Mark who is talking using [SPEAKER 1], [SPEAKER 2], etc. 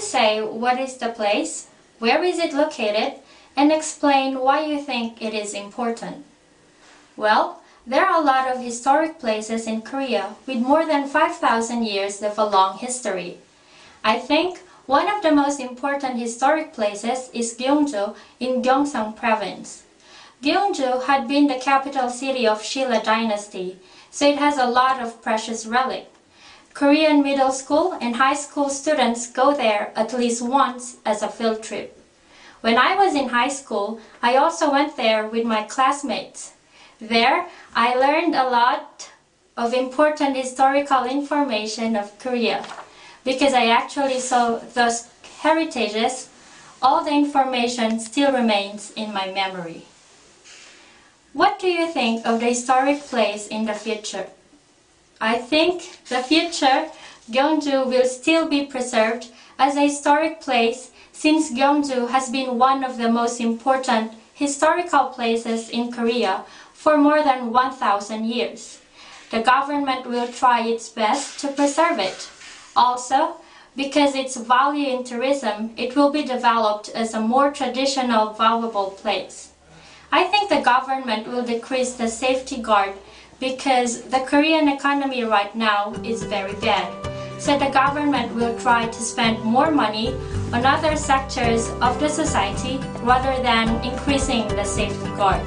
[SPEAKER 1] say what is the place, where is it located, and explain why you think it is important. Well, there are a lot of historic places in Korea with more than 5,000 years of a long history. I think one of the most important historic places is Gyeongju in Gyeongsang province. Gyeongju had been the capital city of Shilla dynasty, so it has a lot of precious relic. Korean middle school and high school students go there at least once as a field trip. When I was in high school, I also went there with my classmates. There, I learned a lot of important historical information of Korea. Because I actually saw those heritages, all the information still remains in my memory. What do you think of the historic place in the future? I think the future Gyeongju will still be preserved as a historic place since Gyeongju has been one of the most important historical places in Korea for more than 1000 years. The government will try its best to preserve it. Also, because its value in tourism, it will be developed as a more traditional valuable place. I think the government will decrease the safety guard because the Korean economy right now is very bad. So the government will try to spend more money on other sectors of the society rather than increasing the safety guard.